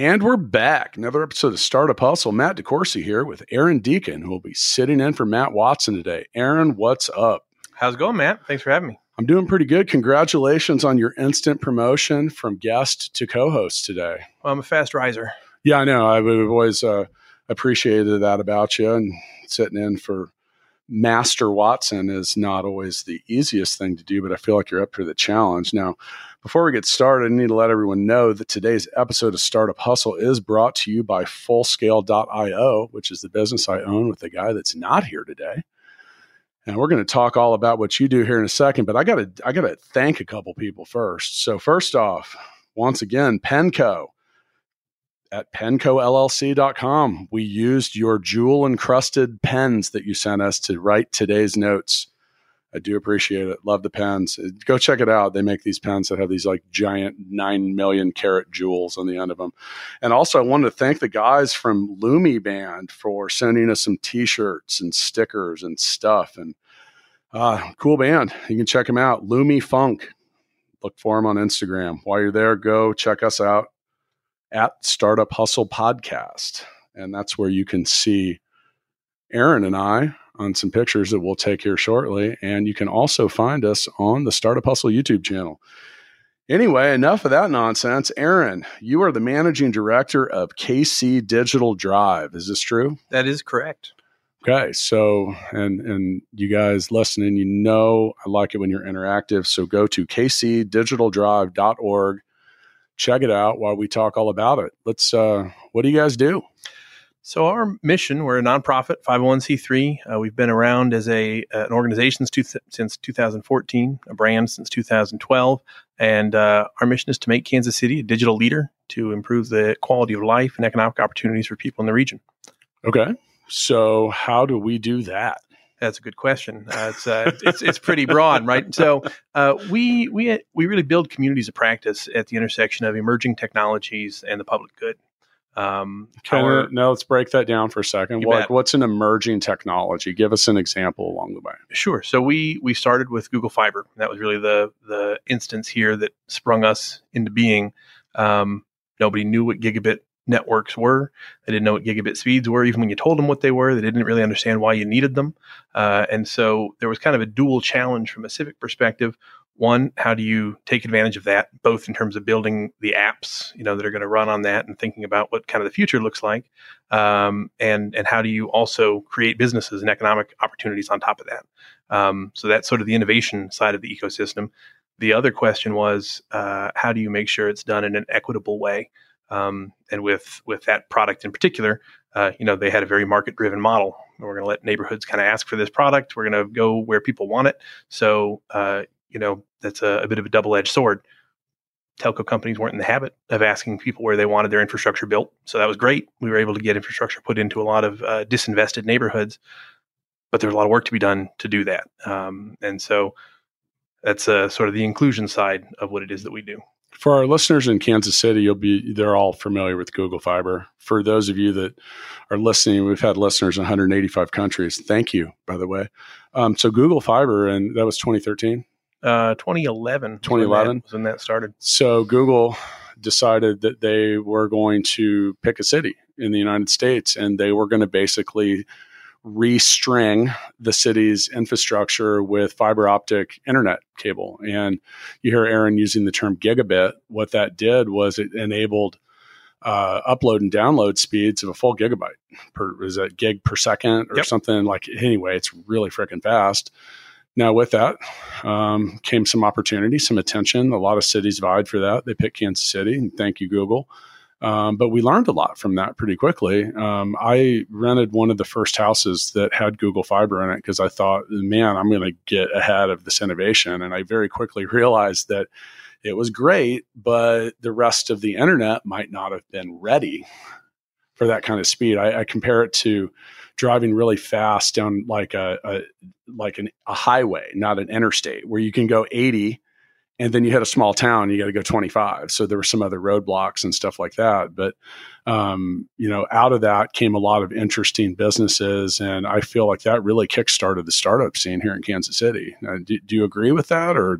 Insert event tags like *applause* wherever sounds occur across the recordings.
And we're back. Another episode of Startup Hustle. Matt DeCoursey here with Aaron Deacon, who will be sitting in for Matt Watson today. Aaron, what's up? How's it going, Matt? Thanks for having me. I'm doing pretty good. Congratulations on your instant promotion from guest to co-host today. Well, I'm a fast riser. Yeah, I know. I've always uh, appreciated that about you, and sitting in for Master Watson is not always the easiest thing to do, but I feel like you're up for the challenge. Now, before we get started, I need to let everyone know that today's episode of Startup Hustle is brought to you by Fullscale.io, which is the business I own with the guy that's not here today. And we're going to talk all about what you do here in a second, but I got to I got to thank a couple people first. So first off, once again, Penco at pencollc.com. We used your jewel encrusted pens that you sent us to write today's notes. I do appreciate it. Love the pens. Go check it out. They make these pens that have these like giant nine million carat jewels on the end of them. And also, I wanted to thank the guys from Lumi Band for sending us some T-shirts and stickers and stuff. And uh, cool band. You can check them out. Lumi Funk. Look for them on Instagram. While you're there, go check us out at Startup Hustle Podcast, and that's where you can see Aaron and I on some pictures that we'll take here shortly. And you can also find us on the Startup Hustle YouTube channel. Anyway, enough of that nonsense. Aaron, you are the managing director of KC Digital Drive. Is this true? That is correct. Okay, so and and you guys listening, you know I like it when you're interactive. So go to kcdigitaldrive.org, check it out while we talk all about it. Let's. Uh, what do you guys do? So our mission, we're a nonprofit, 501c3. Uh, we've been around as a uh, an organization since, since 2014, a brand since 2012, and uh, our mission is to make Kansas City a digital leader to improve the quality of life and economic opportunities for people in the region. Okay, so how do we do that? That's a good question. Uh, it's, uh, it's it's pretty broad, right? So uh, we we we really build communities of practice at the intersection of emerging technologies and the public good. Um, our, now let's break that down for a second. Like, what's an emerging technology? Give us an example along the way. Sure. So we we started with Google Fiber. That was really the the instance here that sprung us into being. Um, nobody knew what gigabit networks were. They didn't know what gigabit speeds were. Even when you told them what they were, they didn't really understand why you needed them. Uh, and so there was kind of a dual challenge from a civic perspective one how do you take advantage of that both in terms of building the apps you know that are going to run on that and thinking about what kind of the future looks like um, and and how do you also create businesses and economic opportunities on top of that? Um, so that's sort of the innovation side of the ecosystem. The other question was uh, how do you make sure it's done in an equitable way? Um, and with with that product in particular uh, you know they had a very market driven model. We're going to let neighborhoods kind of ask for this product. We're going to go where people want it. So uh, you know that's a, a bit of a double edged sword. Telco companies weren't in the habit of asking people where they wanted their infrastructure built, so that was great. We were able to get infrastructure put into a lot of uh, disinvested neighborhoods, but there's a lot of work to be done to do that. Um, and so that's uh, sort of the inclusion side of what it is that we do. For our listeners in Kansas City, you'll be they're all familiar with Google Fiber. For those of you that are listening, we've had listeners in 185 countries. Thank you, by the way. Um, so Google Fiber, and that was 2013. Uh, 2011. 2011 was when that started. So Google decided that they were going to pick a city in the United States and they were going to basically restring the city's infrastructure with fiber optic internet cable. And you hear Aaron using the term gigabit. What that did was it enabled uh, upload and download speeds of a full gigabyte per is that gig per second or yep. something like anyway it's really freaking fast now, with that um, came some opportunity, some attention. A lot of cities vied for that. They picked Kansas City, and thank you, Google. Um, but we learned a lot from that pretty quickly. Um, I rented one of the first houses that had Google Fiber in it because I thought, man, I'm going to get ahead of this innovation. And I very quickly *laughs* realized that it was great, but the rest of the internet might not have been ready for that kind of speed. I, I compare it to driving really fast down like a, a like an, a highway, not an interstate, where you can go 80 and then you hit a small town, you got to go 25. So there were some other roadblocks and stuff like that. But, um, you know, out of that came a lot of interesting businesses. And I feel like that really kickstarted the startup scene here in Kansas City. Uh, do, do, you agree with that or?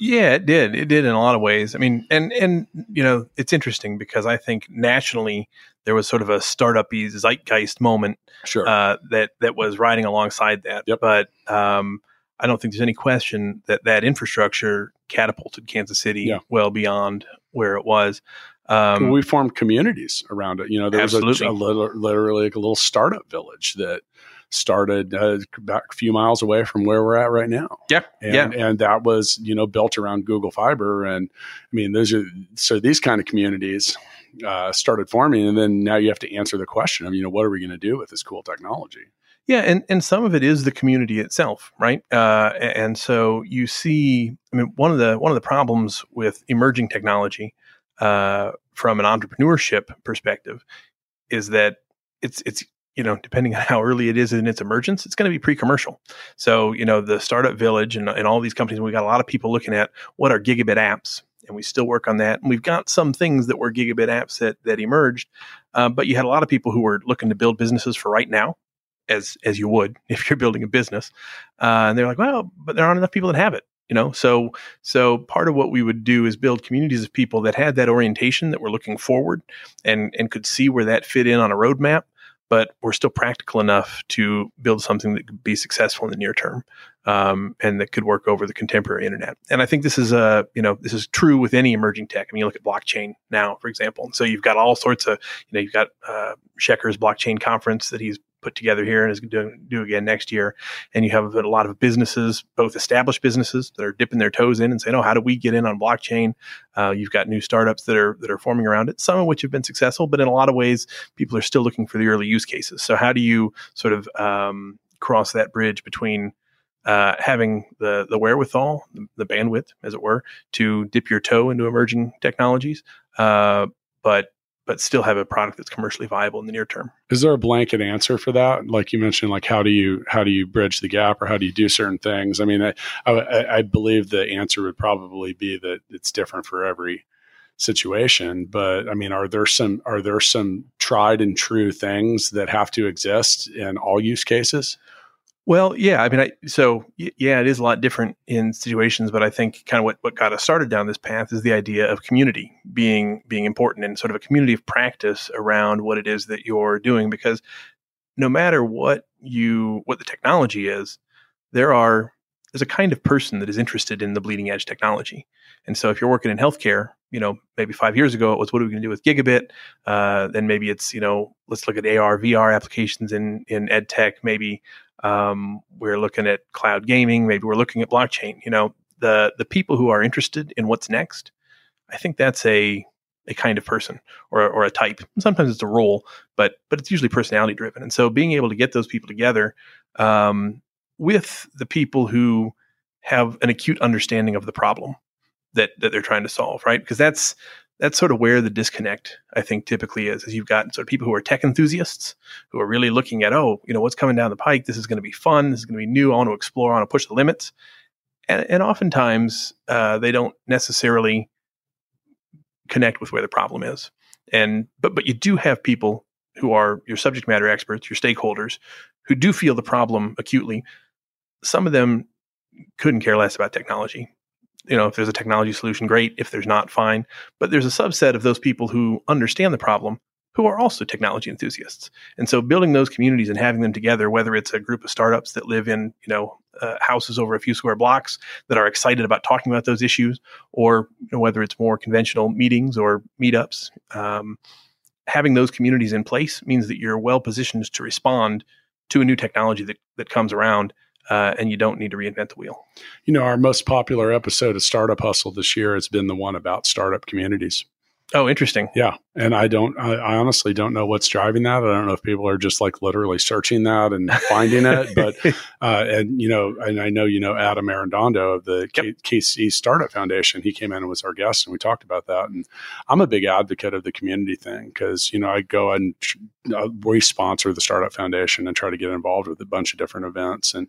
Yeah, it did. It did in a lot of ways. I mean, and and you know, it's interesting because I think nationally there was sort of a startup-y zeitgeist moment sure. uh, that that was riding alongside that. Yep. But um, I don't think there's any question that that infrastructure catapulted Kansas City Yeah. well beyond where it was. Um, we formed communities around it. You know, there was a, a little, literally like a little startup village that started uh, back a few miles away from where we're at right now. yeah, And, yeah, and that was, you know, built around Google Fiber. And I mean, those are, so these kind of communities uh, started forming. And then now you have to answer the question of, you know, what are we going to do with this cool technology? Yeah, and, and some of it is the community itself, right? Uh, and so you see, I mean, one of the one of the problems with emerging technology uh, from an entrepreneurship perspective is that it's it's you know depending on how early it is in its emergence, it's going to be pre-commercial. So you know the startup village and, and all these companies, we got a lot of people looking at what are gigabit apps, and we still work on that. And we've got some things that were gigabit apps that that emerged, uh, but you had a lot of people who were looking to build businesses for right now as as you would *laughs* if you're building a business. Uh, and they're like, well, but there aren't enough people that have it. You know, so so part of what we would do is build communities of people that had that orientation that were looking forward and and could see where that fit in on a roadmap, but we're still practical enough to build something that could be successful in the near term um, and that could work over the contemporary internet. And I think this is a you know this is true with any emerging tech. I mean, you look at blockchain now, for example. And so you've got all sorts of you know you've got uh, Schecker's blockchain conference that he's put together here and is going to do again next year. And you have a lot of businesses, both established businesses that are dipping their toes in and saying, "Oh, how do we get in on blockchain?" Uh, you've got new startups that are that are forming around it, some of which have been successful, but in a lot of ways, people are still looking for the early use cases. So how do you sort of um, cross that bridge between uh, having the the wherewithal, the, bandwidth, as it were, to dip your toe into emerging technologies, uh, but but still have a product that's commercially viable in the near term. Is there a blanket answer for that? Like you mentioned, like how do you how do you bridge the gap, or how do you do certain things? I mean, I I, I believe the answer would probably be that it's different for every situation. But I mean, are there some are there some tried and true things that have to exist in all use cases? Well, yeah, I mean, I, so yeah, it is a lot different in situations, but I think kind of what, what got us started down this path is the idea of community being being important and sort of a community of practice around what it is that you're doing. Because no matter what you what the technology is, there are there's a kind of person that is interested in the bleeding edge technology. And so if you're working in healthcare, you know, maybe five years ago it was what are we going to do with gigabit? Uh, then maybe it's you know let's look at AR VR applications in in ed tech. Maybe um, we're looking at cloud gaming. Maybe we're looking at blockchain. You know, the the people who are interested in what's next, I think that's a a kind of person or or a type. Sometimes it's a role, but but it's usually personality driven. And so being able to get those people together um, with the people who have an acute understanding of the problem that that they're trying to solve, right? Because that's that's sort of where the disconnect I think typically is. Is you've got sort of people who are tech enthusiasts who are really looking at, oh, you know, what's coming down the pike. This is going to be fun. This is going to be new. I want to explore. I want to push the limits. And, and oftentimes uh, they don't necessarily connect with where the problem is. And but but you do have people who are your subject matter experts, your stakeholders, who do feel the problem acutely. Some of them couldn't care less about technology. You know, if there's a technology solution, great. If there's not, fine. But there's a subset of those people who understand the problem who are also technology enthusiasts. And so building those communities and having them together, whether it's a group of startups that live in, you know, uh, houses over a few square blocks that are excited about talking about those issues, or you know, whether it's more conventional meetings or meetups, um, having those communities in place means that you're well positioned to respond to a new technology that, that comes around uh, and you don't need to reinvent the wheel. You know, our most popular episode of Startup Hustle this year has been the one about startup communities. Oh, interesting. Yeah, and I don't. I, I, honestly don't know what's driving that. I don't know if people are just like literally searching that and finding it. *laughs* But uh, and you know, and I know you know Adam Arredondo of the yep. K- KC Startup Foundation. He came in and was our guest, and we talked about that. And I'm a big advocate of the community thing because you know I go and uh, we sponsor the Startup Foundation and try to get involved with a bunch of different events and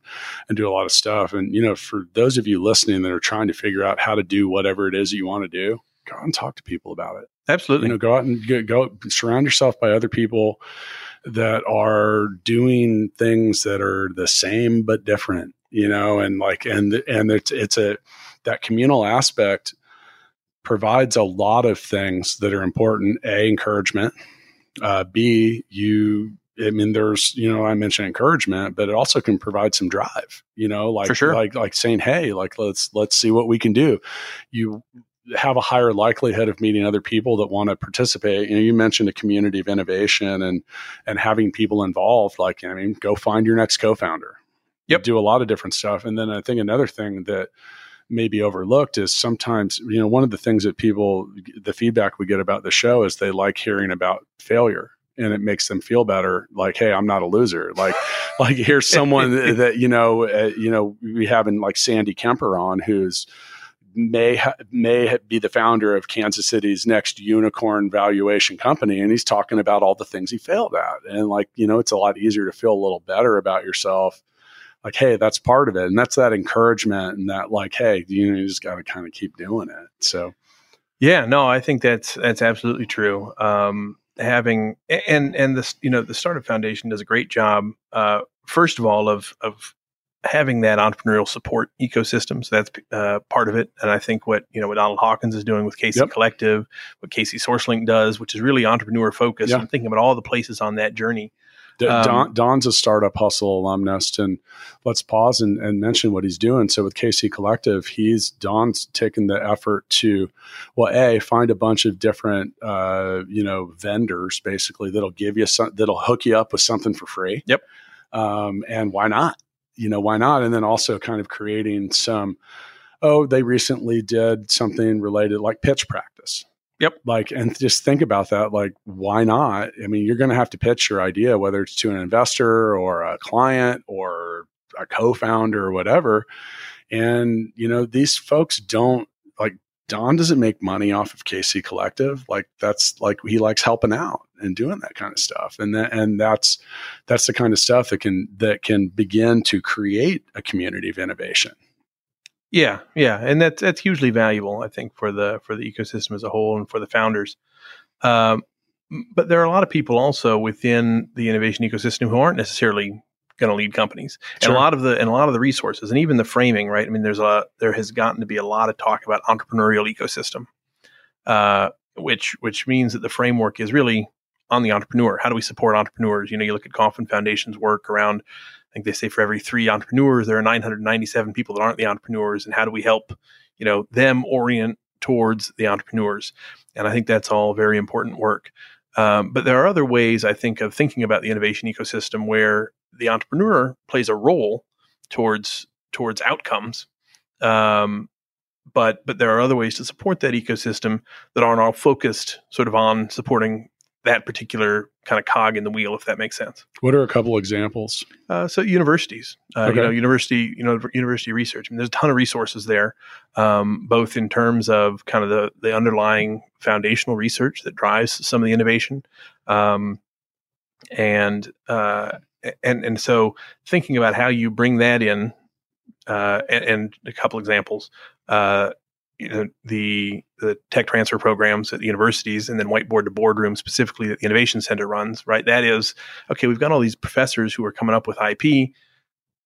and do a lot of stuff. And you know, for those of you listening that are trying to figure out how to do whatever it is that you want to do go out and talk to people about it. Absolutely. You know, go out and go, go surround yourself by other people that are doing things that are the same but different, you know, and like and and it's it's a that communal aspect provides a lot of things that are important. A encouragement. Uh, B you I mean, there's, you know, I mentioned encouragement, but it also can provide some drive, you know, like, sure. like, like saying, Hey, like, let's, let's see what we can do. You, have a higher likelihood of meeting other people that want to participate. You know, you mentioned a community of innovation and and having people involved. Like, I mean, go find your next co-founder. Yep. Do a lot of different stuff. And then I think another thing that may be overlooked is sometimes, you know, one of the things that people the feedback we get about the show is they like hearing about failure and it makes them feel better like hey i'm not a loser like *laughs* like here's someone that you know uh, you know we having like sandy kemper on who's may ha- may be the founder of Kansas City's next unicorn valuation company, and he's talking about all the things he failed at, and like you know, it's a lot easier to feel a little better about yourself. Like, hey, that's part of it, and that's that encouragement, and that like, hey, you know, you just got to kind of keep doing it. So, yeah, no, I think that's that's absolutely true. Um, having and and this, you know, the Startup Foundation does a great job. Uh, first of all, of of having that entrepreneurial support ecosystem. So that's uh, part of it. And I think what you know what Donald Hawkins is doing with KC yep. Collective, what KC SourceLink does, which is really entrepreneur focused. Yeah. I'm thinking about all the places on that journey. Um, Don, Don's a startup hustle alumnus, and let's pause and, and, mention what he's doing. So with KC Collective, he's Don's taken the effort to, well, a find a bunch of different, uh, you know, vendors basically that'll give you some, that'll hook you up with something for free. Yep. Um, and why not? You know, why not? And then also kind of creating some, oh, they recently did something related like pitch practice. Yep. Like, and just think about that. Like, why not? I mean, you're going to have to pitch your idea, whether it's to an investor or a client or a co founder or whatever. And, you know, these folks don't Don doesn't make money off of KC Collective. Like that's like he likes helping out and doing that kind of stuff. And that, and that's that's the kind of stuff that can that can begin to create a community of innovation. Yeah, yeah, and that's that's hugely valuable, I think, for the for the ecosystem as a whole and for the founders. Um, but there are a lot of people also within the innovation ecosystem who aren't necessarily going to lead companies. Sure. and a lot of the and a lot of the resources and even the framing right? I mean there's a there has gotten to be a lot of talk about entrepreneurial ecosystem uh, which which means that the framework is really on the entrepreneur. How do we support entrepreneurs? You know you look at Kauffman Foundation's work around i think they say for every three entrepreneurs there are 997 people that aren't the entrepreneurs. And how do we help you know them orient towards the entrepreneurs? And i think that's all very important work. Um, but there are other ways I think of thinking about the innovation ecosystem where the entrepreneur plays a role towards towards outcomes. Um, but but there are other ways to support that ecosystem that aren't all focused sort of on supporting that particular kind of cog in the wheel, if that makes sense. What are a couple examples? Uh, so universities, uh, okay. you know, university, you know, university research. I mean, there's a ton of resources there, um, both in terms of kind of the the underlying foundational research that drives some of the innovation, um, and uh, and and so thinking about how you bring that in, uh, and, and, a couple examples, uh, you know, the the tech transfer programs at the universities, and then whiteboard to boardroom specifically that the Innovation Center runs. Right, that is okay. We've got all these professors who are coming up with IP.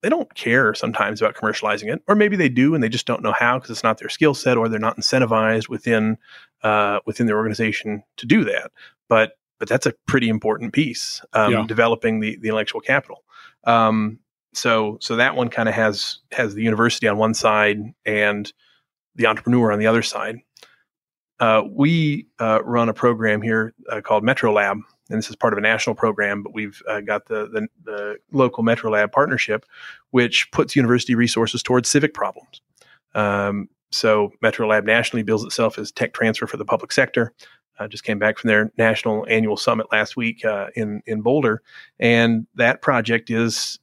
They don't care sometimes about commercializing it, or maybe they do and they just don't know how because it's not their skill set, or they're not incentivized within uh, within their organization to do that. But but that's a pretty important piece um, yeah. developing the, the intellectual capital. Um, so so that one kind of has has the university on one side and the entrepreneur on the other side. Uh, we uh, run a program here uh, called metro lab and this is part of a national program but we've uh, got the, the, the local metro lab partnership which puts university resources towards civic problems. Um, so metro lab nationally bills itself as tech transfer for the public sector uh, just came back from their national annual summit last week uh, in in Boulder, and that project is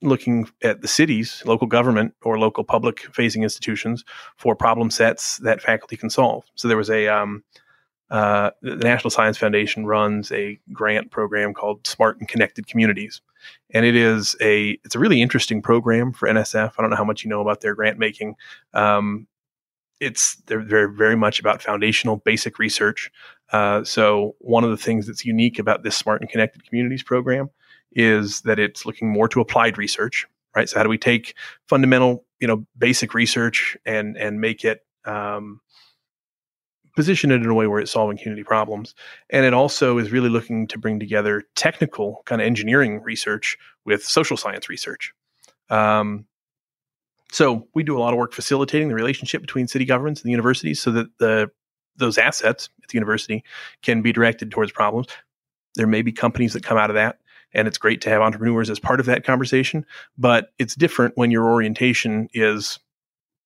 looking at the cities, local government, or local public facing institutions for problem sets that faculty can solve. So there was a um, uh, the National Science Foundation runs a grant program called Smart and Connected Communities, and it is a it's a really interesting program for NSF. I don't know how much you know about their grant making. Um, it's they're, they're very much about foundational basic research. Uh, so one of the things that's unique about this Smart and Connected Communities program is that it's looking more to applied research, right? So how do we take fundamental, you know, basic research and and make it um, position it in a way where it's solving community problems. And it also is really looking to bring together technical kind of engineering research with social science research. Um, so we do a lot of work facilitating the relationship between city governments and the universities so that the those assets at the university can be directed towards problems. There may be companies that come out of that, and it's great to have entrepreneurs as part of that conversation. But it's different when your orientation is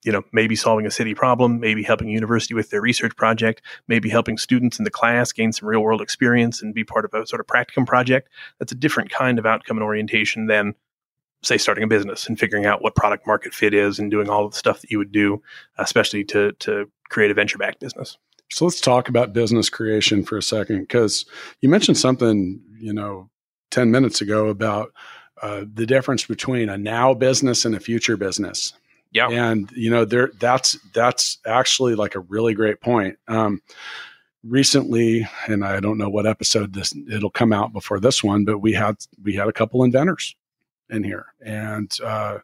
you know, maybe solving a city problem, maybe helping a university with their research project, maybe helping students in the class gain some real world experience and be part of a sort of practicum project. That's a different kind of outcome and orientation than, say, starting a business and figuring out what product market fit is and doing all the stuff that you would do, especially to to create a venture backed business. So let's talk about business creation for a second, because you mentioned something, you know, 10 minutes ago about uh, the difference between a now business and a future business. Yeah. And you know, there that's that's actually like a really great point. Um, recently, and I don't know what episode this it'll come out before this one, but we had we had a couple inventors in here, and uh,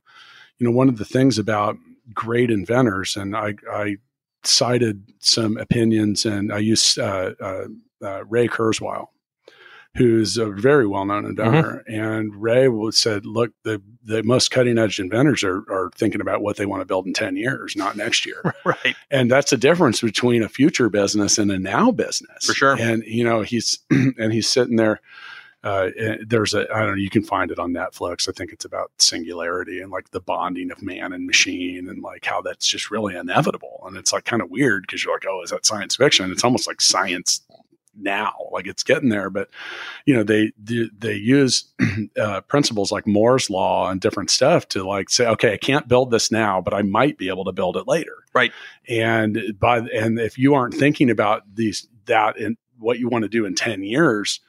you know, one of the things about great inventors, and I, I cited some opinions, and I used uh, uh, uh Ray Kurzweil who's a very well known inventor. Mm-hmm. And Ray said, look, the, the most cutting edge inventors are, are thinking about what they want to build in 10 years, not next year. *laughs* right. And that's the difference between a future business and a now business. For sure. And, you know, he's, *clears throat* and he's sitting there. Uh, there's a I don't know you can find it on Netflix. I think it's about singularity and like the bonding of man and machine and like how that's just really inevitable. And it's like kind of weird because you're like, oh, is that science fiction? It's almost like science now like it's getting there but you know they they, they use *clears throat* uh, principles like moore's law and different stuff to like say okay i can't build this now but i might be able to build it later right and by and if you aren't thinking about these that and what you want to do in 10 years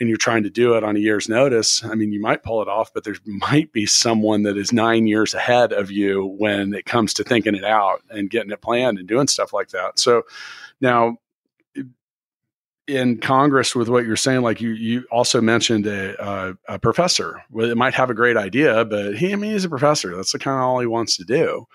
and you're trying to do it on a year's notice i mean you might pull it off but there might be someone that is nine years ahead of you when it comes to thinking it out and getting it planned and doing stuff like that so now in Congress with what you're saying, like you, you also mentioned a, a, a professor. Well, it might have a great idea, but he, I mean, he's a professor. That's the kind of all he wants to do.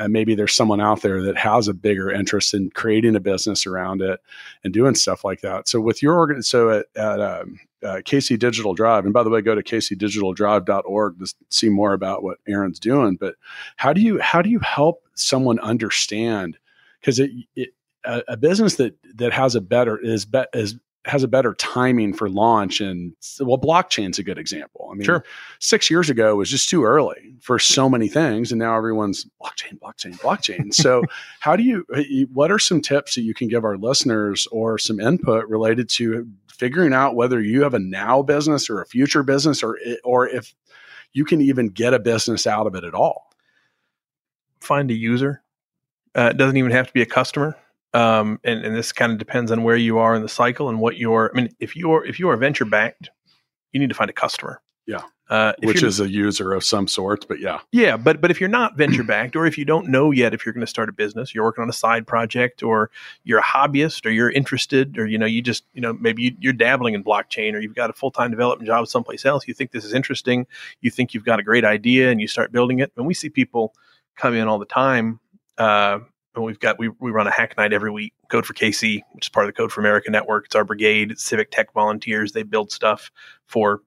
And maybe there's someone out there that has a bigger interest in creating a business around it and doing stuff like that. So with your organ, so at, at um, uh, KC Digital Drive, and by the way, go to kcdigitaldrive.org to see more about what Aaron's doing. But how do you how do you help someone understand? Because it, it a, a, business that that has a better is be, is has a better timing for launch and well blockchain's a good example. I mean sure. six years ago was just too early for so many things and now everyone's blockchain blockchain blockchain. *laughs* So how do you what are some tips that you can give our listeners or some input related to figuring out whether you have a now business or a future business or or if you can even get a business out of it at all? Find a user. Uh, it doesn't even have to be a customer um, and, and this kind of depends on where you are in the cycle and what you're. I mean, if you're if you are venture backed, you need to find a customer. Yeah. Uh, Which is a user of some sort, but yeah. Yeah, but but if you're not *clears throat* venture backed, or if you don't know yet if you're going to start a business, you're working on a side project, or you're a hobbyist, or you're interested, or you know you just you know maybe you, are dabbling in blockchain, or you've got a full time development job someplace else. You think this is interesting, you think you've got a great idea, and you start building it. And we see people come in all the time uh, and we've got we, we run a hack night every week code for kc which is part of the code for america network it's our brigade it's civic tech volunteers they build stuff for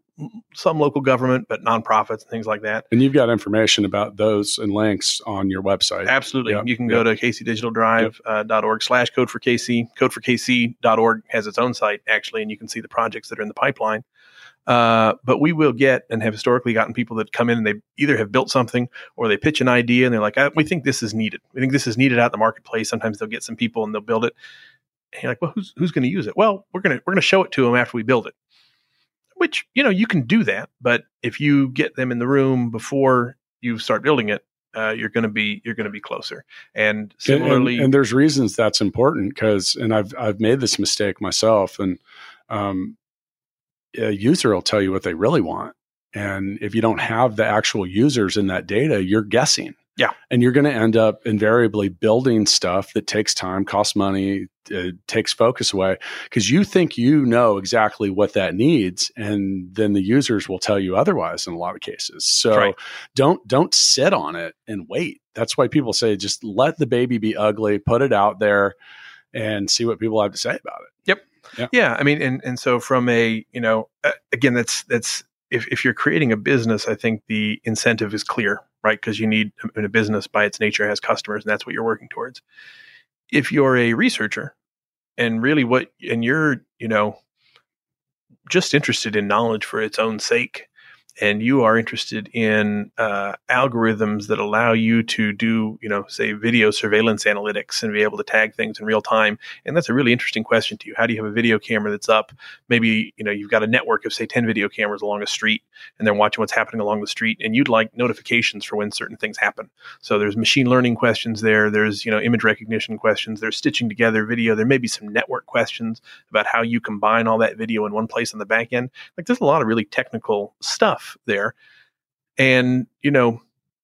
some local government but nonprofits and things like that and you've got information about those and links on your website absolutely yep. you can go yep. to kcdigitaldrive.org yep. uh, slash code for kc code for kc.org has its own site actually and you can see the projects that are in the pipeline uh, but we will get and have historically gotten people that come in and they either have built something or they pitch an idea and they're like, we think this is needed. We think this is needed out in the marketplace. Sometimes they'll get some people and they'll build it. And you're like, well, who's who's going to use it? Well, we're gonna we're gonna show it to them after we build it. Which you know you can do that, but if you get them in the room before you start building it, uh, you're going to be you're going to be closer. And similarly, and, and, there's reasons that's important because, and I've I've made this mistake myself, and um, a user will tell you what they really want, and if you don't have the actual users in that data, you're guessing. Yeah. And you're going to end up invariably building stuff that takes time, costs money, uh, takes focus away because you think you know exactly what that needs and then the users will tell you otherwise in a lot of cases. So right. don't don't sit on it and wait. That's why people say just let the baby be ugly, put it out there and see what people have to say about it. Yep. Yeah. yeah I mean and and so from a, you know, again that's that's if, if you're creating a business, I think the incentive is clear, right? Because you need in a business by its nature has customers, and that's what you're working towards. If you're a researcher, and really what, and you're, you know, just interested in knowledge for its own sake, and you are interested in uh, algorithms that allow you to do, you know, say video surveillance analytics and be able to tag things in real time. And that's a really interesting question to you. How do you have a video camera that's up? Maybe, you know, you've got a network of say 10 video cameras along a street and they're watching what's happening along the street and you'd like notifications for when certain things happen. So there's machine learning questions there. There's, you know, image recognition questions. There's stitching together video. There may be some network questions about how you combine all that video in one place on the back end. Like there's a lot of really technical stuff stuff there. And, you know,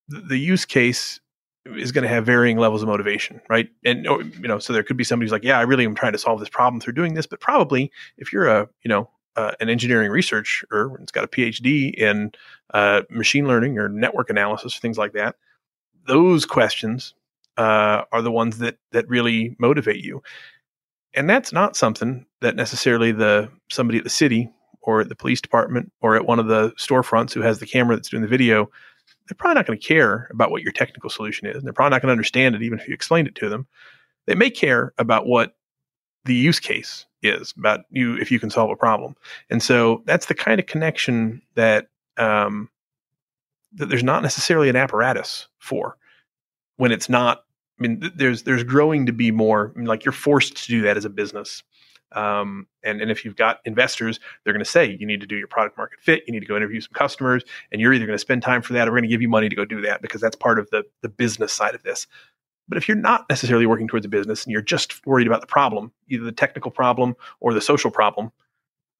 the, use case is going to have varying levels of motivation, right? And you know, so there could be somebody who's like, "Yeah, I really am trying to solve this problem through doing this," but probably if you're a, you know, uh, an engineering researcher, it's got a PhD in uh, machine learning or network analysis, things like that. Those questions uh, are the ones that that really motivate you, and that's not something that necessarily the somebody at the city or at the police department or at one of the storefronts who has the camera that's doing the video, they're probably not going to care about what your technical solution is. And they're probably not going to understand it, even if you explained it to them. They may care about what the use case is, about you if you can solve a problem. And so that's the kind of connection that um, that there's not necessarily an apparatus for when it's not. I mean, there's there's growing to be more. I mean, like you're forced to do that as a business um, and, and if you've got investors, they're going to say you need to do your product market fit, you need to go interview some customers, and you're either going to spend time for that or we're going to give you money to go do that because that's part of the, the business side of this. But if you're not necessarily working towards a business and you're just worried about the problem, either the technical problem or the social problem,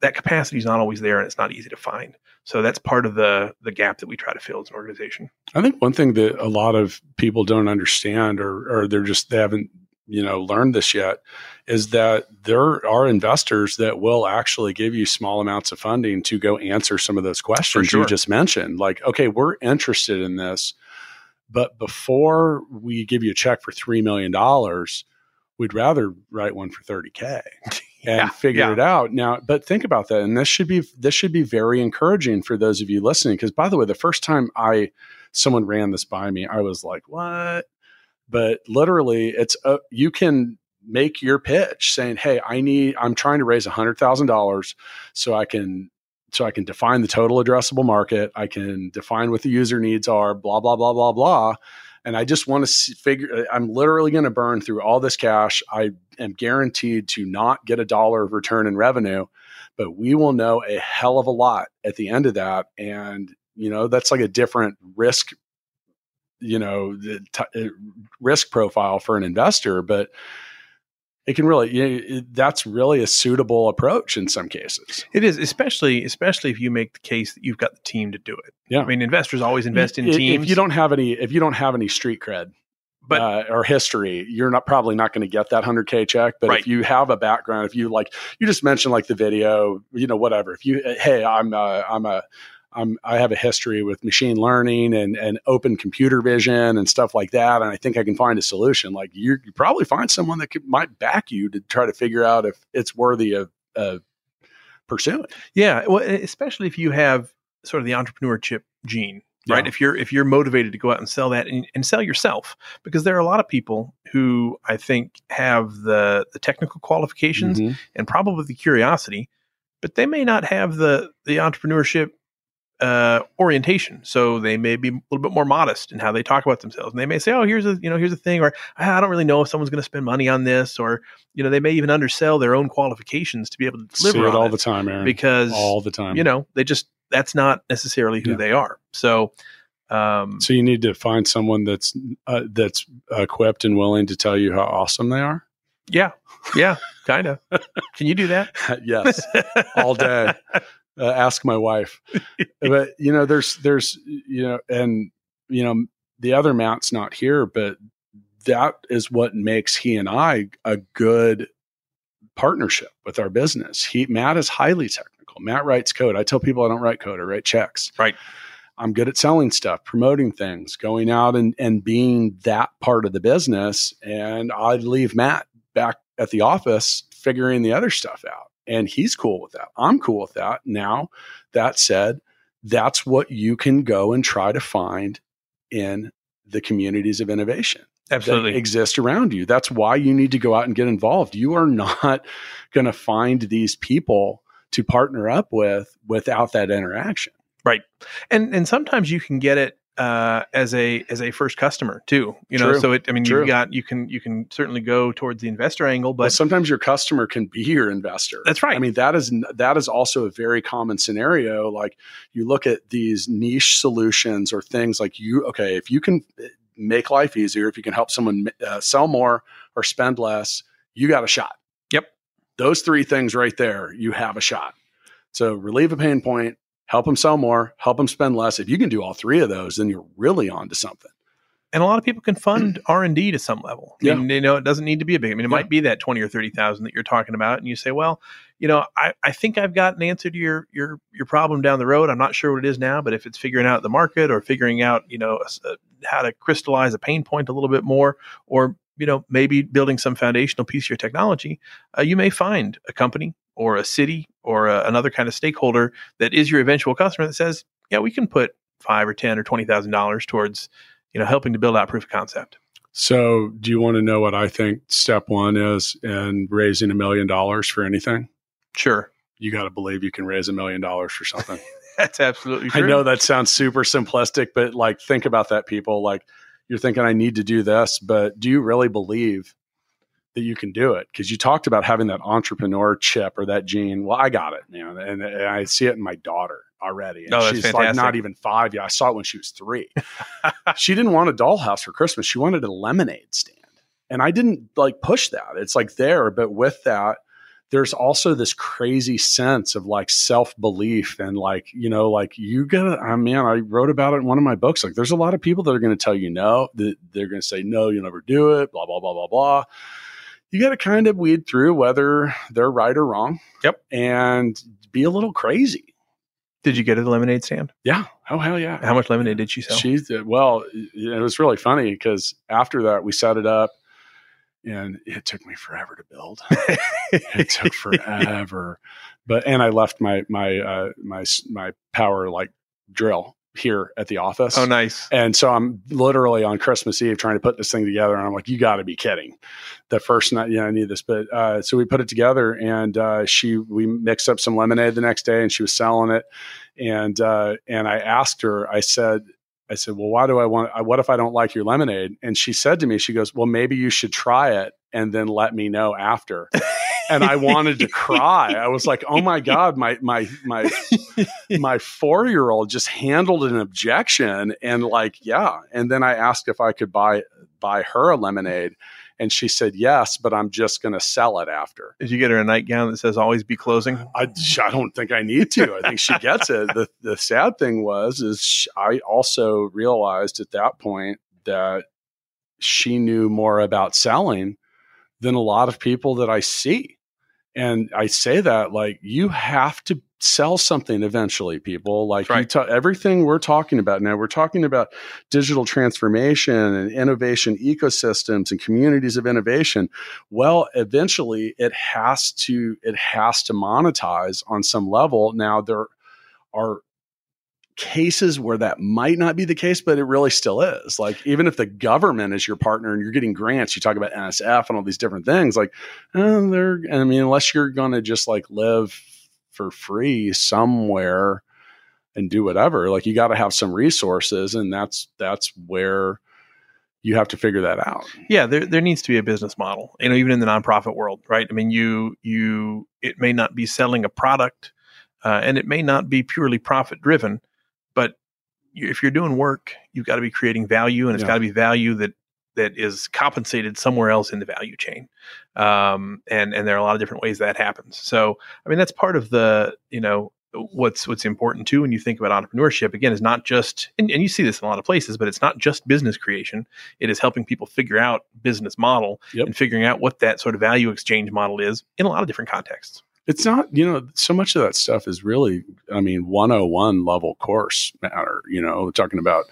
that capacity is not always there and it's not easy to find. So that's part of the the gap that we try to fill as an organization. I think one thing that a lot of people don't understand or or they're just they haven't you know learned this yet is that there are investors that will actually give you small amounts of funding to go answer some of those questions sure. you just mentioned like okay we're interested in this but before we give you a check for $3 million we'd rather write one for 30k *laughs* and yeah, figure yeah. it out now but think about that and this should be this should be very encouraging for those of you listening because by the way the first time i someone ran this by me i was like what but literally it's a, you can make your pitch saying hey i need i'm trying to raise $100000 so i can so i can define the total addressable market. I can define what the user needs are blah blah blah blah blah. And i just want to figure uh, i'm literally going to burn through all this cash. I am guaranteed to not get a dollar of return in revenue but we will know a hell of a lot at the end of that. And you know that's like a different risk you know the t- uh, risk profile for an investor but it can really you know, it, that's really a suitable approach in some cases it is especially especially if you make the case that you've got the team to do it yeah i mean investors always invest in teams if you don't have any if you don't have any street cred but uh, or history, you're not probably not going to get that 100k check. But right. if you have a background, if you like, you just mentioned like the video, you know, whatever. If you, hey, I'm, uh, I'm a, I'm, I have a history with machine learning and, and open computer vision and stuff like that. And I think I can find a solution. Like you, you probably find someone that could, might back you to try to figure out if it's worthy of, of pursuing. Yeah. Well, especially if you have sort of the entrepreneurship gene, right? Yeah. If you're, if you're motivated to go out and sell that and, and sell yourself, because there are a lot of people who I think have the, the technical qualifications mm-hmm. and probably the curiosity, but they may not have the, the entrepreneurship uh, orientation. So they may be a little bit more modest in how they talk about themselves. And they may say, "Oh, here's a you know here's a thing," or "I don't really know if someone's going to spend money on this," or you know they may even undersell their own qualifications to be able to deliver it all it the time, Aaron. because all the time. you know they just that's not necessarily who Yeah. they are. So. Um, so you need to find someone that's uh, that's equipped and willing to tell you how awesome they are. yeah, yeah, kind of. Can you do that? *laughs* yes, *laughs* all day. Uh, ask my wife. *laughs* but you know, there's there's you know, and you know, the other Matt's not here, but that is what makes he and I a good partnership with our business. He Matt is highly technical. Matt writes code. I tell people I don't write code. I write checks. Right. I'm good at selling stuff, promoting things, going out and, and being that part of the business. And I'd leave Matt back at the office figuring the other stuff out. And he's cool with that. I'm cool with that. Now, that said, that's what you can go and try to find in the communities of innovation that exist around you. That's why you need to go out and get involved. You are *laughs* not going to find these people to partner up with without that interaction. Right. And and sometimes you can get it uh, as a as a first customer too. You know, True. so it. I mean, True. you've got you can you can certainly go towards the investor angle, But but sometimes your customer can be your investor. That's right. I mean, that is that is also a very common scenario. Like you look at these niche solutions or things like you. Okay, if you can make life easier, if you can help someone uh, sell more or spend less, you got a shot. Yep. Those three things right there, you have a shot. So relieve a pain point, help them sell more, help them spend less. If you can do all three of those, then you're really on to something. and a lot of people can fund mm. R and D to some level. I Yeah. mean, you know, it doesn't need to be a big. I mean, it Yeah. might be that twenty or thirty thousand that you're talking about, and you say, well, you know, I, I think I've got an answer to your your your problem down the road. I'm not sure what it is now, but if it's figuring out the market or figuring out, you know, a a- how to crystallize a pain point a little bit more, or you know, maybe building some foundational piece of your technology, uh, you may find a company or a city or a, another kind of stakeholder that is your eventual customer that says, yeah, we can put five or ten or twenty thousand dollars towards you know, helping to build out proof of concept. So, do you want to know what I think step one is in raising a million dollars for anything? Sure. You got to believe you can raise a million dollars for something. *laughs* That's absolutely true. I know that sounds super simplistic, but like, think about that, people. Like, you're thinking, I need to do this, but do you really believe that you can do it? Because you talked about having that entrepreneur chip or that gene. Well, I got it, man, and, and I see it in my daughter already. And Oh, that's she's like fantastic. not even five yet. I saw it when she was three. *laughs* she didn't want a dollhouse for Christmas. She wanted a lemonade stand. And I didn't like push that. It's like there, but with that, there's also this crazy sense of like self belief and like, you know, like you gotta, I mean, I wrote about it in one of my books. Like, there's a lot of people that are going to tell you no, that they're going to say, no, you'll never do it, blah, blah, blah, blah, blah. You got to kind of weed through whether they're right or wrong. Yep. And be a little crazy. Did you get a lemonade stand? Yeah. Oh, hell yeah. How much lemonade did she sell? She well, it was really funny because after that we set it up, and it took me forever to build. *laughs* it took forever, but and I left my my uh, my my power like drill here at the office. oh, nice. And so I'm literally on Christmas Eve trying to put this thing together, and I'm like, "You got to be kidding!" The first night, yeah, I need this, but uh, so we put it together, and uh, she we mixed up some lemonade the next day, and she was selling it, and uh, and I asked her, I said, I said, "Well, why do I want? What if I don't like your lemonade?" And she said to me, she goes, "Well, maybe you should try it and then let me know after." and I wanted to cry. I was like, "Oh my god, my my my *laughs* my four year old just handled an objection and like yeah and then i asked if i could buy buy her a lemonade and she said yes but i'm just going to sell it after. Did you get her a nightgown that says "Always be closing"? *sighs* I, I don't think i need to. I think she gets it. The, the sad thing was is sh- i also realized at that point that she knew more about selling than a lot of people that i see and I say that like you have to sell something eventually, people. Like right. you ta- everything we're talking about now, we're talking about digital transformation and innovation ecosystems and communities of innovation. Well, eventually it has to it has to monetize on some level. Now there are cases where that might not be the case, but it really still is. Like even if the government is your partner and you're getting grants, you talk about NSF and all these different things. Like, eh, they're. I mean, unless you're going to just like live for free somewhere, and do whatever. Like you got to have some resources, and that's that's where you have to figure that out. Yeah, there there needs to be a business model. You know, even in the nonprofit world, right? I mean, you you it may not be selling a product, uh, and it may not be purely profit driven, if you're doing work, you've got to be creating value, and it's Yeah. got to be value that that is compensated somewhere else in the value chain. Um, and and there are a lot of different ways that happens. So, I mean, that's part of the you know what's what's important too when you think about entrepreneurship again is not just and, and you see this in a lot of places but it's not just business creation it is helping people figure out business model Yep. and figuring out what that sort of value exchange model is in a lot of different contexts It's not, you know, so much of that stuff is really, I mean, 101 level course matter. You know, talking about,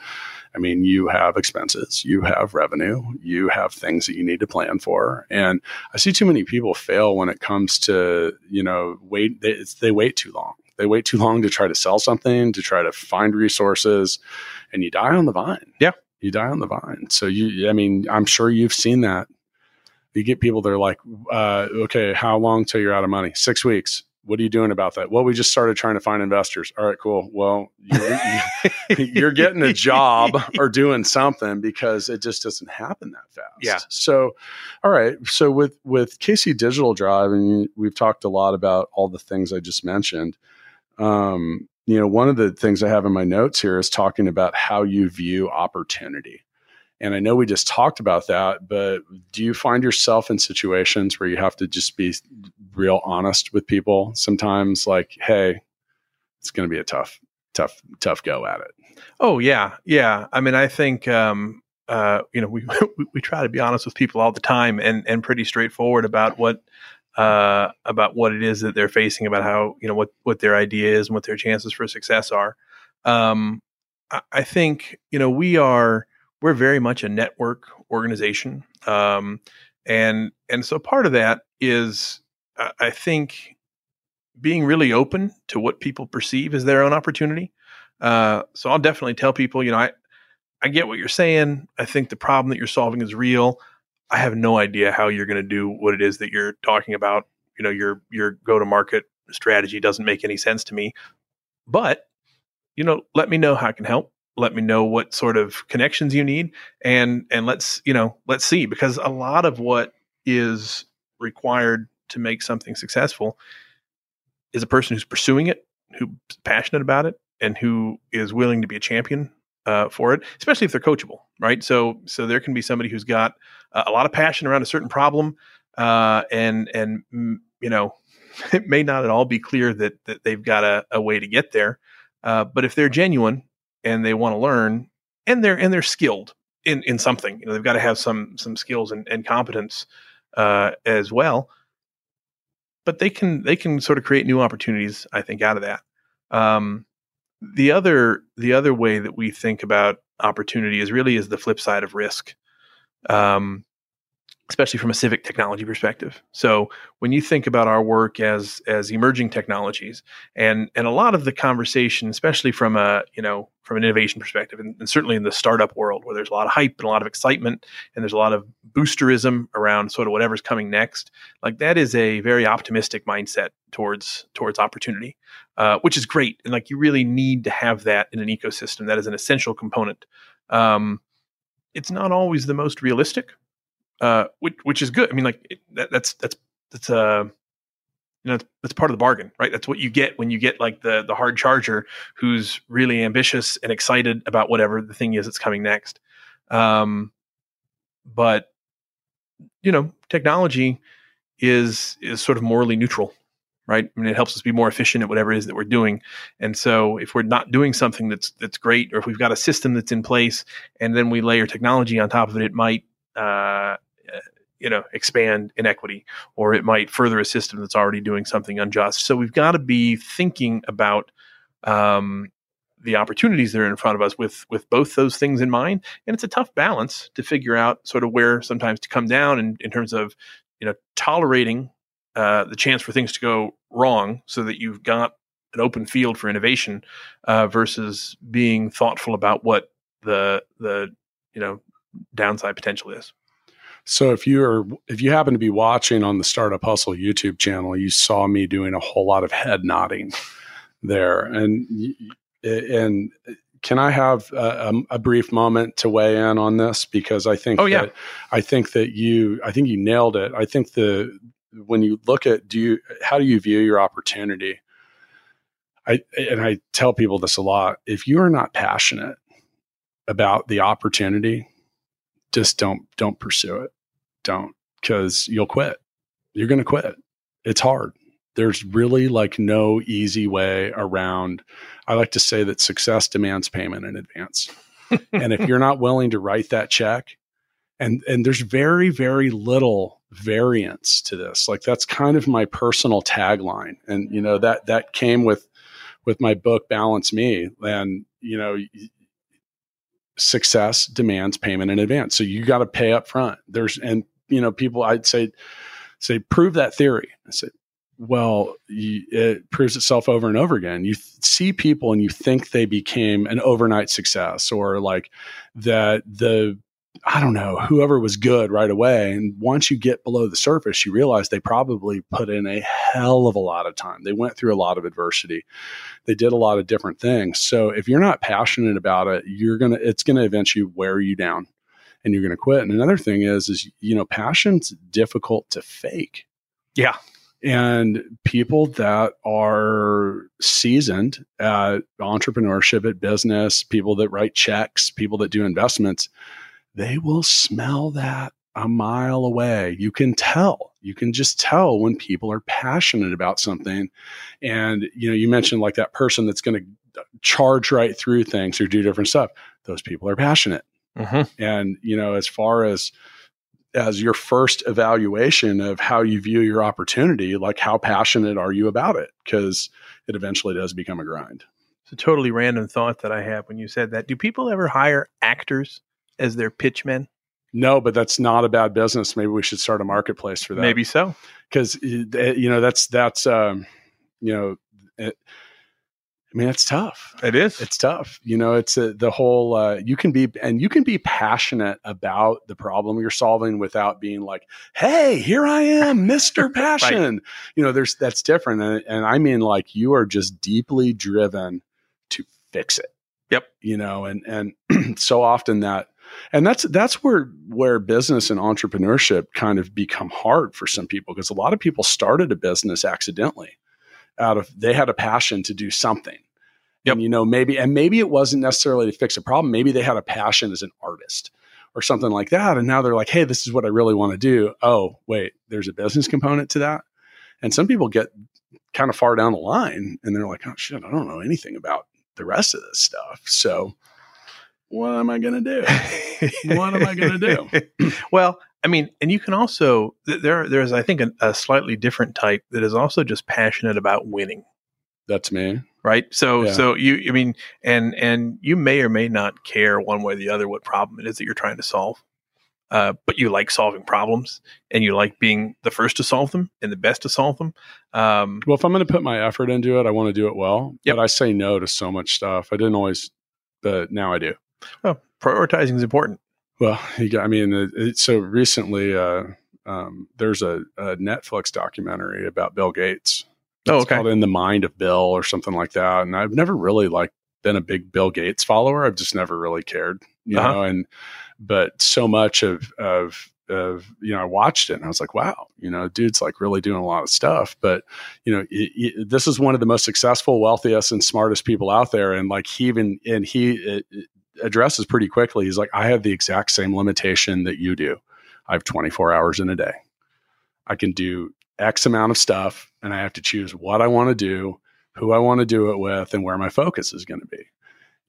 I mean, you have expenses, you have revenue, you have things that you need to plan for. And I see too many people fail when it comes to, you know, wait, they, it's, they wait too long. They wait too long to try to sell something, to try to find resources, and you die on the vine. Yeah. You die on the vine. So you, I mean, I'm sure you've seen that you get people that are like, uh, okay, how long till you're out of money? Six weeks. What are you doing about that? Well, we just started trying to find investors. All right, cool. Well, you're, you're getting a job *laughs* or doing something because it just doesn't happen that fast. Yeah. So, all right. So with with KC Digital Drive, and we've talked a lot about all the things I just mentioned. Um, you know, one of the things I have in my notes here is talking about how you view opportunity. And I know we just talked about that, but do you find yourself in situations where you have to just be real honest with people sometimes? Like, hey, it's going to be a tough, tough, tough go at it? oh yeah yeah. I mean i think um uh you know we *laughs* we, we try to be honest with people all the time and and pretty straightforward about what uh about what it is that they're facing about how you know what what their idea is and what their chances for success are. Um i, I think you know we are we're very much a network organization um and and so part of that is I think being really open to what people perceive as their own opportunity. Uh, so I'll definitely tell people, you know, I I get what you're saying. I think the problem that you're solving is real. I have no idea how you're going to do what it is that you're talking about. You know, your your go to market strategy doesn't make any sense to me. But you know, let me know how I can help. Let me know what sort of connections you need, and and let's you know let's see because a lot of what is required to make something successful is a person who's pursuing it, who's passionate about it, and who is willing to be a champion uh, for it, especially if they're coachable, right? So, so there can be somebody who's got a lot of passion around a certain problem, uh, and and mm, you know, *laughs* it may not at all be clear that that they've got a, a way to get there, uh, but if they're genuine and they want to learn, and they're and they're skilled in in something, you know, they've got to have some some skills and, and competence uh, as well. But they can they can sort of create new opportunities, I think, out of that. Um, the other the other way that we think about opportunity is really is the flip side of risk um, especially from a civic technology perspective so when you think about our work as as emerging technologies and and a lot of the conversation especially from a you know from an innovation perspective and, and certainly in the startup world where there's a lot of hype and a lot of excitement and there's a lot of boosterism around sort of whatever's coming next like that is a very optimistic mindset towards towards opportunity uh, which is great. And like you really need to have that in an ecosystem. That is an essential component. Um, it's not always the most realistic, uh, which which is good. I mean, like it, that, that's that's that's uh, you know that's, that's part of the bargain, right? That's what you get when you get like the the hard charger who's really ambitious and excited about whatever the thing is that's coming next. Um, but you know, technology is is sort of morally neutral right? I mean, it helps us be more efficient at whatever it is that we're doing. And so, if we're not doing something that's that's great, or if we've got a system that's in place, and then we layer technology on top of it, it might, uh, you know, expand inequity, or it might further a system that's already doing something unjust. So we've got to be thinking about. Um, the opportunities that are in front of us with with both those things in mind and it's a tough balance to figure out sort of where sometimes to come down in, in terms of you know tolerating uh, the chance for things to go wrong so that you've got an open field for innovation uh, versus being thoughtful about what the the you know downside potential is So if you're if you happen to be watching on the Startup Hustle YouTube channel, you saw me doing a whole lot of head nodding there, and and can I have a, a, brief moment to weigh in on this because I think oh yeah I think that you I think you nailed it. I think the when you look at do you how do you view your opportunity? I and I tell people this a lot. If you are not passionate about the opportunity, just don't don't pursue it. Don't because you'll quit. You're going to quit. It's hard there's really like no easy way around. I like to say that success demands payment in advance. *laughs* and if you're not willing to write that check, and and there's very very little variance to this. Like that's kind of my personal tagline, and you know that that came with with my book Balance Me, and you know success demands payment in advance. So you got to pay up front. There's and you know people I'd say say prove that theory. I said well, you, it proves itself over and over again. You th- see people and you think they became an overnight success or like that the, I don't know, whoever was good right away. And once you get below the surface, you realize they probably put in a hell of a lot of time. They went through a lot of adversity. They did a lot of different things. So if you're not passionate about it, you're going to, it's going to eventually wear you down and you're going to quit. And another thing is, is, you know, passion's difficult to fake. Yeah and people that are seasoned at entrepreneurship, at business, people that write checks, people that do investments, they will smell that a mile away. You can tell. You can just tell when people are passionate about something. And you know, you mentioned like that person that's going to charge right through things or do different stuff. Those people are passionate. Mm-hmm. And you know, as far as as your first evaluation of how you view your opportunity, like how passionate are you about it? Because it eventually does become a grind. It's a totally random thought that I have when you said that. Do people ever hire actors as their pitchmen? No, but that's not a bad business. Maybe we should start a marketplace for that. Maybe so. Because you know that's that's um, you know it, I mean, it's tough. It is. It's tough. You know, it's a, the whole, uh, you can be, and you can be passionate about the problem you're solving without being like, hey, here I am, *laughs* Mr. Passion. right. You know, there's, that's different. And, and I mean, like, you are just deeply driven to fix it. Yep. You know, and, and *clears throat* so often that, and that's that's where where business and entrepreneurship kind of become hard for some people because a lot of people started a business accidentally out of they had a passion to do something. Yep. And you know, maybe and maybe it wasn't necessarily to fix a problem. Maybe they had a passion as an artist or something like that. And now they're like, hey, this is what I really want to do. Oh, wait, there's a business component to that. And some people get kind of far down the line and they're like, oh shit, I don't know anything about the rest of this stuff. So what am I going to do? *laughs* what am I going to do? *laughs* well, I mean, and you can also there there's I think a, a, slightly different type that is also just passionate about winning. That's me, right? So yeah. so you I mean, and and you may or may not care one way or the other what problem it is that you're trying to solve. Uh, but you like solving problems and you like being the first to solve them and the best to solve them. Um, well, if I'm going to put my effort into it, I want to do it well. Yep. But I say no to so much stuff. I didn't always, but now I do. Well, prioritizing is important. Well, I mean, it, so recently uh, um, there's a, a, Netflix documentary about Bill Gates. Oh, okay. called In the Mind of Bill or something like that. And I've never really like been a big Bill Gates follower. I've just never really cared, you uh-huh. know. And but so much of of of you know I watched it and I was like, wow, you know, dude's like really doing a lot of stuff. But you know, it, it, this is one of the most successful, wealthiest, and smartest people out there. And like he even and he it, addresses pretty quickly. He's like, I have the exact same limitation that you do. I have 24 hours in a day. I can do X amount of stuff, and I have to choose what I want to do, who I want to do it with, and where my focus is going to be.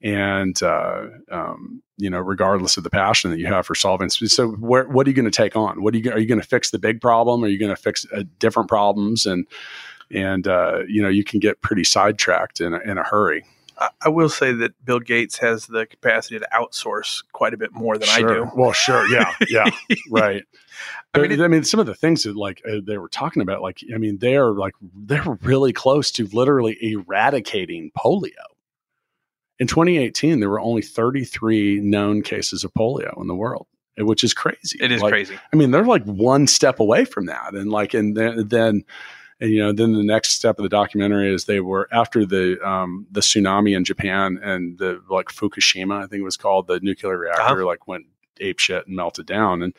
And uh, um, you know, regardless of the passion that you have for solving, so where, what are you going to take on? What are you are you going to fix the big problem? Are you going to fix uh, different problems? And and uh, you know, you can get pretty sidetracked in a, in a hurry. I will say that Bill Gates has the capacity to outsource quite a bit more than sure. I do. Well, sure, yeah, yeah, *laughs* right. I mean, it, I mean, some of the things that like uh, they were talking about, like, I mean, they are like they're really close to literally eradicating polio. In 2018, there were only 33 known cases of polio in the world, which is crazy. It is like, crazy. I mean, they're like one step away from that, and like, and then, then and you know then the next step of the documentary is they were after the um, the tsunami in Japan and the like Fukushima I think it was called the nuclear reactor uh-huh. like went ape shit and melted down. And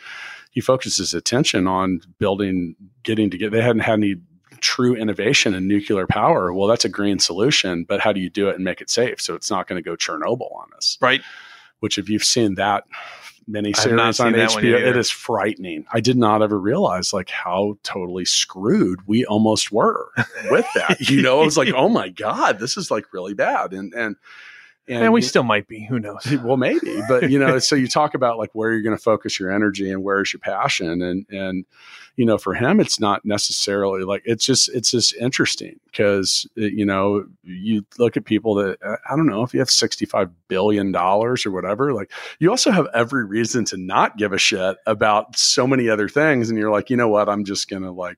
he focused his attention on building getting to get they hadn't had any true innovation in nuclear power. Well that's a green solution but how do you do it and make it safe? So it's not going to go Chernobyl on us. Right. Which if you've seen that mini series on HBO. It is frightening. I did not ever realize like how totally screwed we almost were with that. *laughs* you know, I was like, oh my god, this is like really bad, and and and, and we still might be. Who knows? *laughs* Well, maybe, but you know, *laughs* so you talk about like where you're going to focus your energy and where's your passion, and and you know, for him, it's not necessarily like it's just it's just interesting because uh, you know you look at people that uh, I don't know if you have sixty five billion dollars or whatever, like you also have every reason to not give a shit about so many other things, and you're like, you know what, I'm just gonna like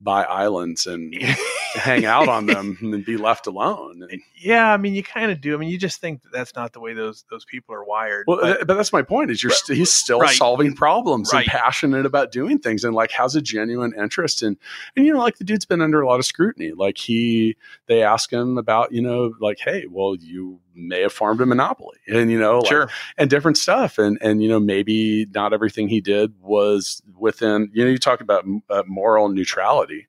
buy islands and *laughs* hang out on them *laughs* and be left alone. And, yeah, I mean, you kind of do. I mean, you just think that that's not the way those those people are wired. Well, but, but that's my point. Is you're st- he's still right. solving problems right. and passionate about doing things and like has a genuine interest in. And you know, like the dude's been under a lot of scrutiny. Like he, they ask him about you know, like, hey, well, you may have farmed a monopoly and you know like, sure. and different stuff and and you know maybe not everything he did was within you know you talk about uh, moral neutrality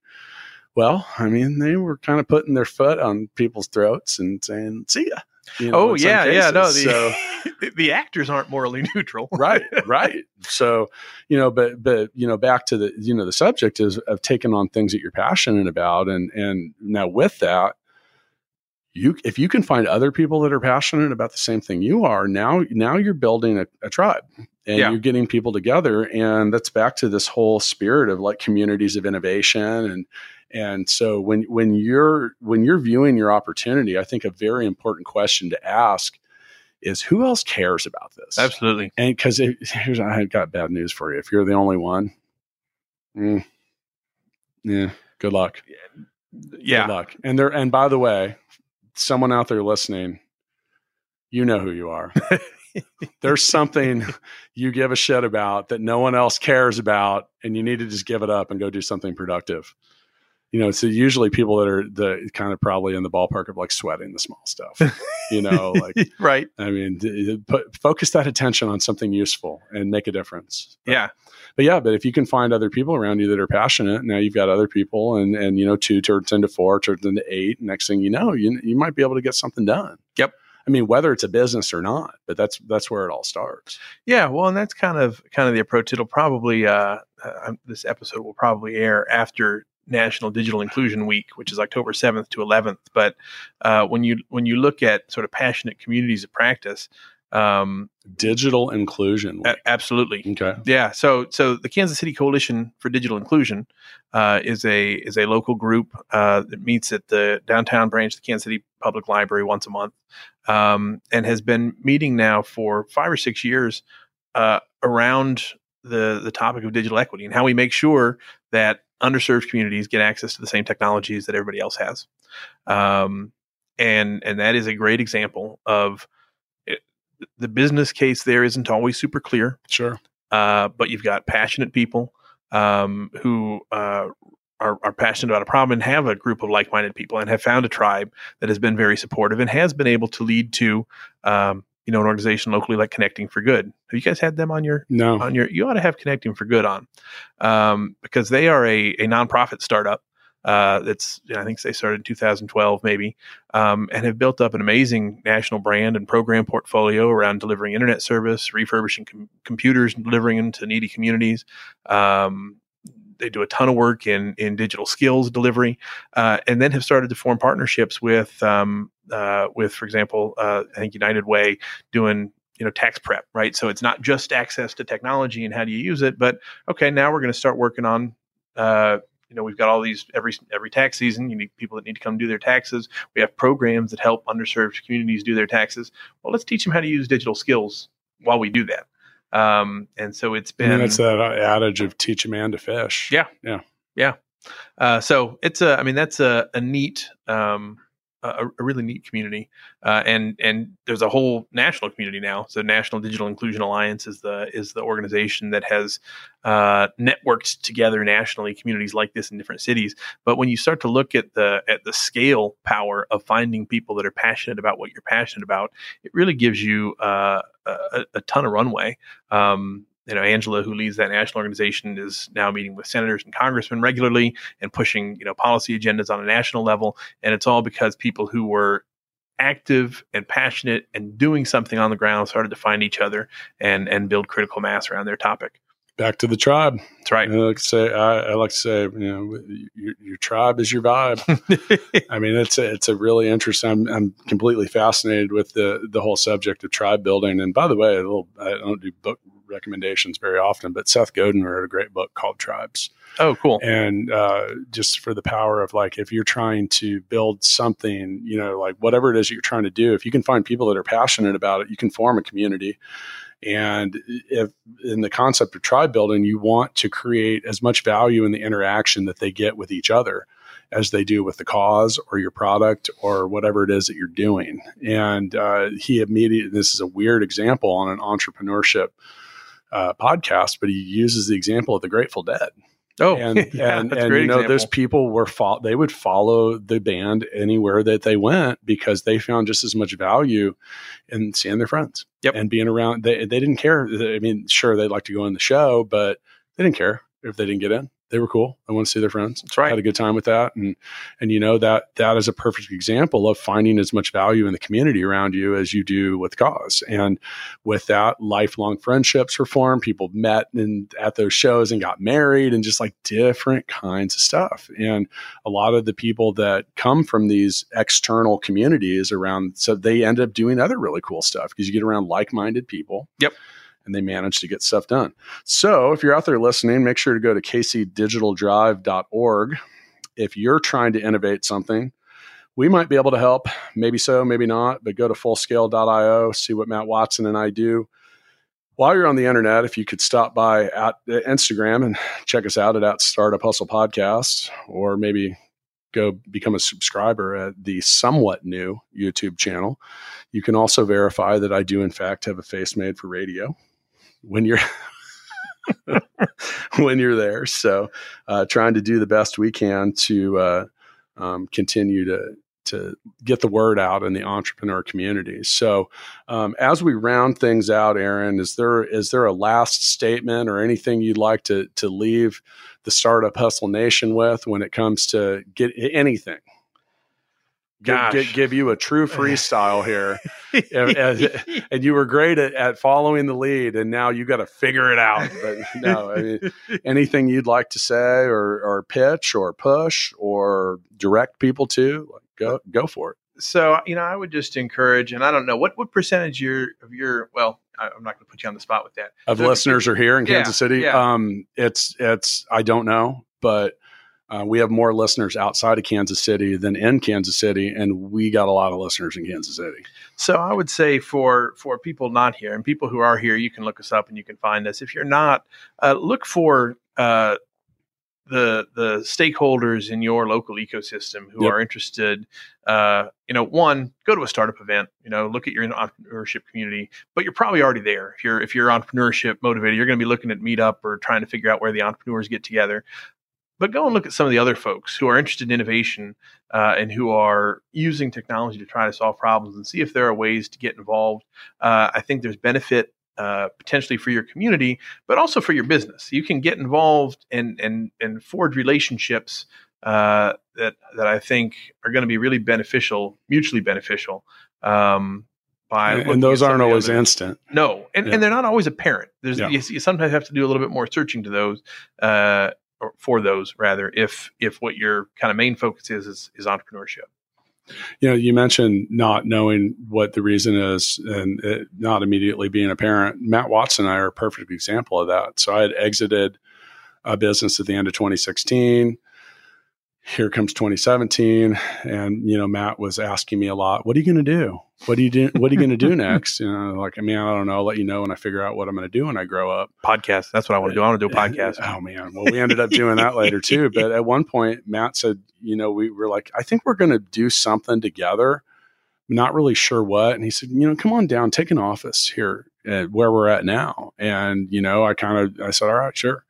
well, I mean, they were kind of putting their foot on people's throats and saying, "See ya." You know, oh yeah, yeah. No, the, so, *laughs* the actors aren't morally neutral. *laughs* right, right. So you know, but but you know, back to the you know the subject is of taking on things that you're passionate about, and and now with that, you if you can find other people that are passionate about the same thing you are, now now you're building a, a tribe and yeah. you're getting people together, and that's back to this whole spirit of like communities of innovation and and so when when you're when you're viewing your opportunity, I think a very important question to ask is who else cares about this? Absolutely. And because here's I got bad news for you. If you're the only one, mm, yeah, good luck. Yeah, good luck. And there. And by the way, someone out there listening, you know who you are. *laughs* There's something you give a shit about that no one else cares about, and you need to just give it up and go do something productive you know, so usually people that are the kind of probably in the ballpark of like sweating the small stuff, you know, *laughs* like, right. I mean, put, focus that attention on something useful and make a difference. But, yeah. But yeah, but if you can find other people around you that are passionate, now you've got other people and, and, you know, two turns into four, turns into eight. Next thing you know, you, you might be able to get something done. Yep. I mean, whether it's a business or not, but that's that's where it all starts. Yeah, well, and that's kind of kind of the approach. It'll probably uh, uh, this episode will probably air after National Digital Inclusion Week, which is October 7th to 11th. But uh, when you when you look at sort of passionate communities of practice, um, digital inclusion, a- absolutely, okay, yeah. So so the Kansas City Coalition for Digital Inclusion uh, is a is a local group uh, that meets at the downtown branch of the Kansas City Public Library once a month, um, and has been meeting now for five or six years uh, around the the topic of digital equity and how we make sure that underserved communities get access to the same technologies that everybody else has. Um, and and that is a great example of it, the business case. There isn't always super clear. Sure, uh, but you've got passionate people um, who uh, are, are, passionate about a problem and have a group of like-minded people and have found a tribe that has been very supportive and has been able to lead to um, you know, an organization locally like Connecting for Good. Have you guys had them on your no on your? You ought to have Connecting for Good on um, because they are a a nonprofit startup. Uh, that's I think they started in 2012 maybe, um, and have built up an amazing national brand and program portfolio around delivering internet service, refurbishing com- computers, and delivering them to needy communities. Um, they do a ton of work in in digital skills delivery, uh, and then have started to form partnerships with um, uh, with, for example, uh, I think United Way doing you know tax prep, right? So it's not just access to technology and how do you use it, but okay, now we're going to start working on. Uh, you know, we've got all these every every tax season. You need people that need to come do their taxes. We have programs that help underserved communities do their taxes. Well, let's teach them how to use digital skills while we do that. Um, and so it's been. And it's that adage of teach a man to fish. Yeah, yeah, yeah. Uh, so it's a. I mean, that's a, a neat. Um, a, a really neat community, uh, and and there's a whole national community now. So National Digital Inclusion Alliance is the is the organization that has uh, networked together nationally communities like this in different cities. But when you start to look at the at the scale power of finding people that are passionate about what you're passionate about, it really gives you uh, a, a, ton of runway. Um, you know, Angela, who leads that national organization, is now meeting with senators and congressmen regularly and pushing, you know, policy agendas on a national level. And it's all because people who were active and passionate and doing something on the ground started to find each other and and build critical mass around their topic. Back to the tribe. That's right. I like to say, I, I like to say, you know, your, your tribe is your vibe. *laughs* I mean, it's a, it's a really interesting. I'm, I'm completely fascinated with the the whole subject of tribe building. And by the way, a little, I don't do book recommendations very often, but Seth Godin wrote a great book called Tribes. Oh, cool. And uh, just for the power of like, if you're trying to build something, you know, like whatever it is that you're trying to do, if you can find people that are passionate about it, you can form a community. And if in the concept of tribe building, you want to create as much value in the interaction that they get with each other as they do with the cause or your product or whatever it is that you're doing. And uh, he immediately, this is a weird example on an entrepreneurship uh, podcast, but he uses the example of the Grateful Dead. Oh, and *laughs* yeah, and, and you know, example. those people were fo- they would follow the band anywhere that they went because they found just as much value in seeing their friends yep. and being around. They they didn't care. I mean, sure, they'd like to go in the show, but they didn't care if they didn't get in they were cool. I want to see their friends. That's right. Had a good time with that, and and you know that that is a perfect example of finding as much value in the community around you as you do with cause. And with that, lifelong friendships were formed. People met and at those shows and got married, and just like different kinds of stuff. And a lot of the people that come from these external communities around, so they end up doing other really cool stuff because you get around like-minded people. Yep and they manage to get stuff done. So if you're out there listening, make sure to go to kcdigitaldrive.org. If you're trying to innovate something, we might be able to help. Maybe so, maybe not, but go to fullscale.io, see what Matt Watson and I do. While you're on the internet, if you could stop by at Instagram and check us out at, at Startup Hustle Podcast, or maybe go become a subscriber at the somewhat new YouTube channel. You can also verify that I do, in fact, have a face made for radio when you're *laughs* when you're there. So, uh, trying to do the best we can to uh, um, continue to to get the word out in the entrepreneur community. So, um, as we round things out, Aaron, is there is there a last statement or anything you'd like to to leave the startup hustle nation with when it comes to get anything? Gosh. Give, give, you a true *laughs* freestyle here. *laughs* and, and, you were great at, at, following the lead, and now you got to figure it out. But no, I mean, *laughs* anything you'd like to say, or, or pitch, or push, or direct people to, go go for it. So you know, I would just encourage, and I don't know what what percentage your of your well, I, am not going to put you on the spot with that. Of so listeners are here in yeah, Kansas City. Yeah. Um, it's it's I don't know, but uh, we have more listeners outside of Kansas City than in Kansas City, and we got a lot of listeners in Kansas City. So I would say for for people not here and people who are here, you can look us up and you can find us. If you're not, uh, look for uh, the the stakeholders in your local ecosystem who yep. are interested. Uh, you know, one, go to a startup event. You know, look at your entrepreneurship community. But you're probably already there. If you're if you're entrepreneurship motivated, you're going to be looking at Meetup or trying to figure out where the entrepreneurs get together but go and look at some of the other folks who are interested in innovation uh, and who are using technology to try to solve problems and see if there are ways to get involved. Uh, I think there's benefit uh, potentially for your community, but also for your business. You can get involved and and and forge relationships uh, that that I think are going to be really beneficial, mutually beneficial. Um, by and, those aren't always instant. No, and, yeah. and they're not always apparent. There's yeah. you, you, sometimes have to do a little bit more searching to those. Uh, or for those rather if if what your kind of main focus is is, is entrepreneurship. You know you mentioned not knowing what the reason is and not immediately being apparent matt watson and i are a perfect example of that. So i had exited a business at the end of 2016 here comes 2017 and you know matt was asking me a lot what are you going to do? What are you do what are you going to do *laughs* next? You know like i mean i don't know I'll let you know when i figure out what i'm going to do when i grow up. Podcast that's what i want to do i want to do a podcast. *laughs* Oh man well we ended up doing that later too *laughs* but at one point matt said you know we were like i think we're going to do something together not really sure what and he said you know come on down take an office here at where we're at now and you know i kind of i said all right sure.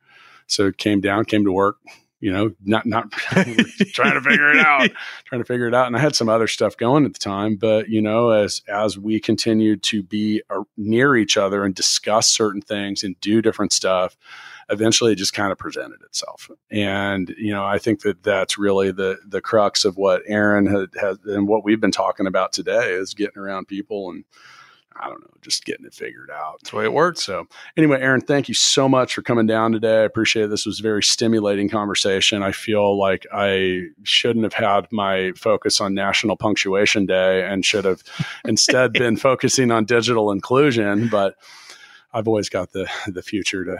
So came down came to work you know, not not *laughs* *laughs* trying to figure it out, trying to figure it out. And I had some other stuff going at the time, but you know, as as we continued to be uh, near each other and discuss certain things and do different stuff, eventually it just kind of presented itself. And you know, I think that that's really the the crux of what Aaron had, has and what we've been talking about today is getting around people and I don't know, just getting it figured out. That's the way it works. So, anyway, Aaron, thank you so much for coming down today. I appreciate it. This was a very stimulating conversation. I feel like I shouldn't have had my focus on National Punctuation Day and should have instead been *laughs* focusing on digital inclusion. But I've always got the the future to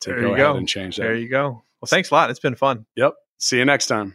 to There go ahead go. and change that. There you go. Well, thanks a lot. It's been fun. Yep. See you next time.